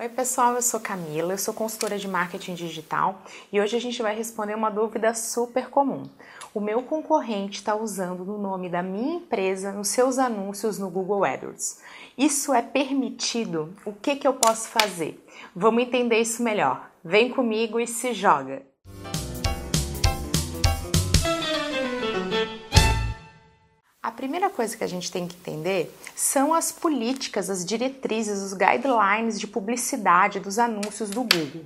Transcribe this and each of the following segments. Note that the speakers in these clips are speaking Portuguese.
Oi pessoal, eu sou Camila, eu sou consultora de marketing digital e hoje a gente vai responder uma dúvida super comum. O meu concorrente está usando o nome da minha empresa nos seus anúncios no Google AdWords. Isso é permitido? O que, que eu posso fazer? Vamos entender isso melhor. Vem comigo e se joga! Primeira coisa que a gente tem que entender são as políticas, as diretrizes, os guidelines de publicidade dos anúncios do Google.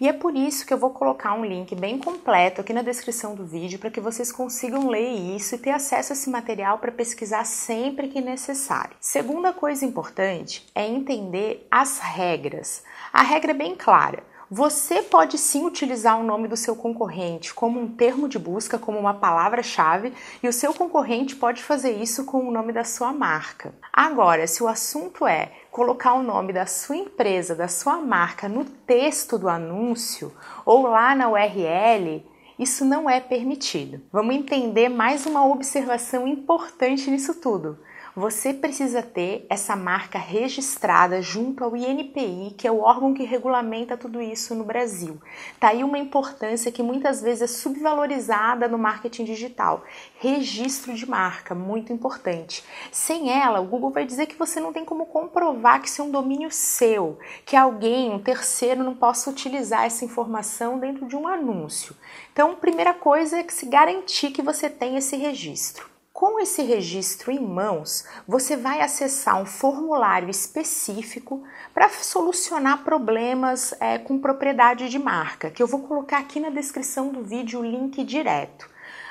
E é por isso que eu vou colocar um link bem completo aqui na descrição do vídeo para que vocês consigam ler isso e ter acesso a esse material para pesquisar sempre que necessário. Segunda coisa importante é entender as regras. A regra é bem clara. Você pode sim utilizar o nome do seu concorrente como um termo de busca, como uma palavra-chave, e o seu concorrente pode fazer isso com o nome da sua marca. Agora, se o assunto é colocar o nome da sua empresa, da sua marca no texto do anúncio ou lá na URL, isso não é permitido. Vamos entender mais uma observação importante nisso tudo você precisa ter essa marca registrada junto ao INPI, que é o órgão que regulamenta tudo isso no Brasil. Tá aí uma importância que muitas vezes é subvalorizada no marketing digital. Registro de marca, muito importante. Sem ela, o Google vai dizer que você não tem como comprovar que isso é um domínio seu, que alguém, um terceiro, não possa utilizar essa informação dentro de um anúncio. Então, primeira coisa é que se garantir que você tem esse registro. Com esse registro em mãos, você vai acessar um formulário específico para solucionar problemas é, com propriedade de marca, que eu vou colocar aqui na descrição do vídeo o link direto.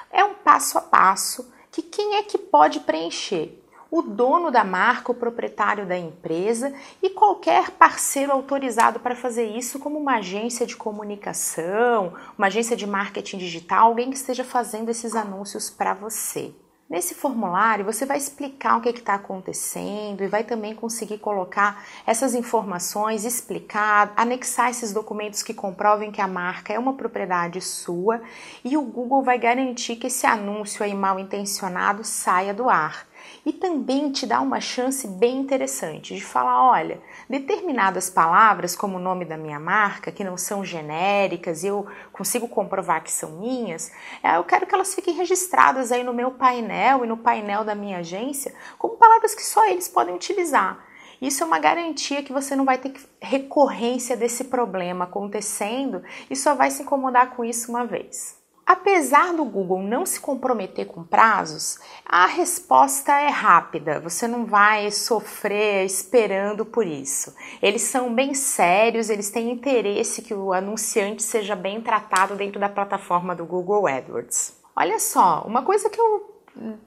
É um passo a passo que quem é que pode preencher? O dono da marca, o proprietário da empresa e qualquer parceiro autorizado para fazer isso, como uma agência de comunicação, uma agência de marketing digital, alguém que esteja fazendo esses anúncios para você. Nesse formulário, você vai explicar o que está acontecendo e vai também conseguir colocar essas informações, explicar, anexar esses documentos que comprovem que a marca é uma propriedade sua e o Google vai garantir que esse anúncio aí mal intencionado saia do ar e também te dá uma chance bem interessante de falar: olha, determinadas palavras, como o nome da minha marca, que não são genéricas eu consigo comprovar que são minhas, é, eu quero que elas fiquem registradas aí no meu painel e no painel da minha agência como palavras que só eles podem utilizar. Isso é uma garantia que você não vai ter recorrência desse problema acontecendo e só vai se incomodar com isso uma vez. Apesar do Google não se comprometer com prazos, a resposta é rápida, você não vai sofrer esperando por isso. Eles são bem sérios, eles têm interesse que o anunciante seja bem tratado dentro da plataforma do Google AdWords. Olha só, uma coisa que eu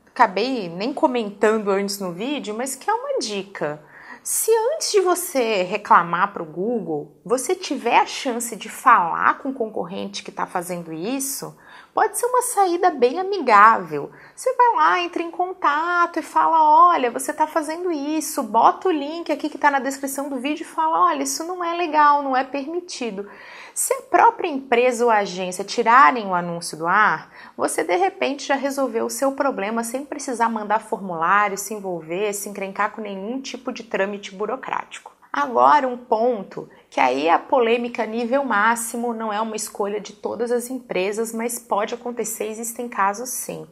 acabei nem comentando antes no vídeo, mas que é uma dica. Se antes de você reclamar para o Google, você tiver a chance de falar com o concorrente que está fazendo isso, pode ser uma saída bem amigável. Você vai lá, entra em contato e fala: olha, você está fazendo isso, bota o link aqui que está na descrição do vídeo e fala: olha, isso não é legal, não é permitido. Se a própria empresa ou agência tirarem o anúncio do ar, você de repente já resolveu o seu problema sem precisar mandar formulário, se envolver, se encrencar com nenhum tipo de trâmite burocrático. Agora, um ponto que aí a polêmica nível máximo não é uma escolha de todas as empresas, mas pode acontecer, existem casos sim,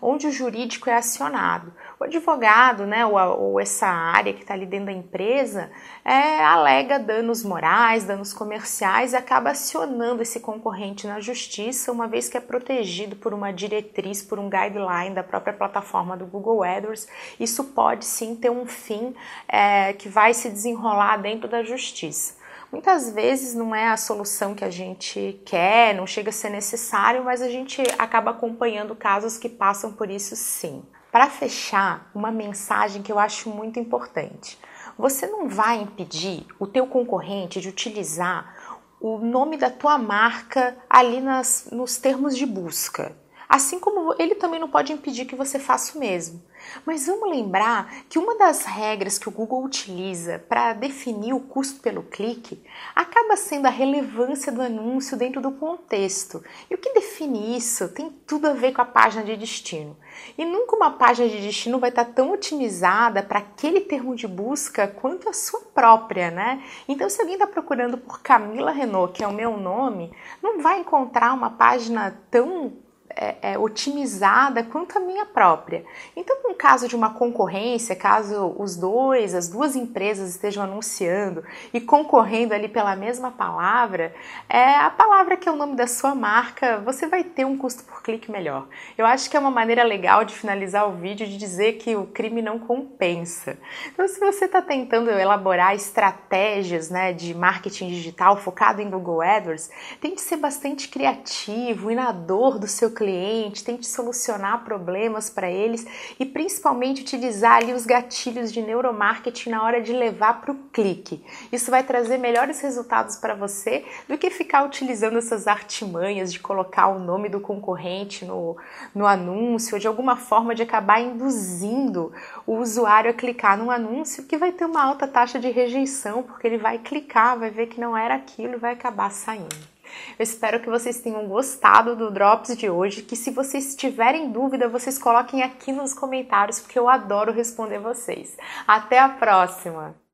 onde o jurídico é acionado. O advogado, né, ou, ou essa área que está ali dentro da empresa, é, alega danos morais, danos comerciais e acaba acionando esse concorrente na justiça, uma vez que é protegido por uma diretriz, por um guideline da própria plataforma do Google AdWords. Isso pode sim ter um fim é, que vai se desenrolar dentro da justiça. Muitas vezes não é a solução que a gente quer, não chega a ser necessário, mas a gente acaba acompanhando casos que passam por isso sim. Para fechar, uma mensagem que eu acho muito importante. Você não vai impedir o teu concorrente de utilizar o nome da tua marca ali nas, nos termos de busca. Assim como ele também não pode impedir que você faça o mesmo. Mas vamos lembrar que uma das regras que o Google utiliza para definir o custo pelo clique acaba sendo a relevância do anúncio dentro do contexto. E o que define isso tem tudo a ver com a página de destino. E nunca uma página de destino vai estar tão otimizada para aquele termo de busca quanto a sua própria, né? Então, se alguém está procurando por Camila Renault, que é o meu nome, não vai encontrar uma página tão é, é, otimizada quanto a minha própria. Então, no caso de uma concorrência, caso os dois, as duas empresas estejam anunciando e concorrendo ali pela mesma palavra, é a palavra que é o nome da sua marca, você vai ter um custo por clique melhor. Eu acho que é uma maneira legal de finalizar o vídeo de dizer que o crime não compensa. Então, se você está tentando elaborar estratégias né, de marketing digital focado em Google AdWords, tem que ser bastante criativo e na dor do seu cliente cliente, tente solucionar problemas para eles e principalmente utilizar ali os gatilhos de neuromarketing na hora de levar para o clique. Isso vai trazer melhores resultados para você do que ficar utilizando essas artimanhas de colocar o nome do concorrente no, no anúncio ou de alguma forma de acabar induzindo o usuário a clicar num anúncio que vai ter uma alta taxa de rejeição, porque ele vai clicar, vai ver que não era aquilo e vai acabar saindo. Eu espero que vocês tenham gostado do Drops de hoje, que se vocês tiverem dúvida, vocês coloquem aqui nos comentários, porque eu adoro responder vocês. Até a próxima!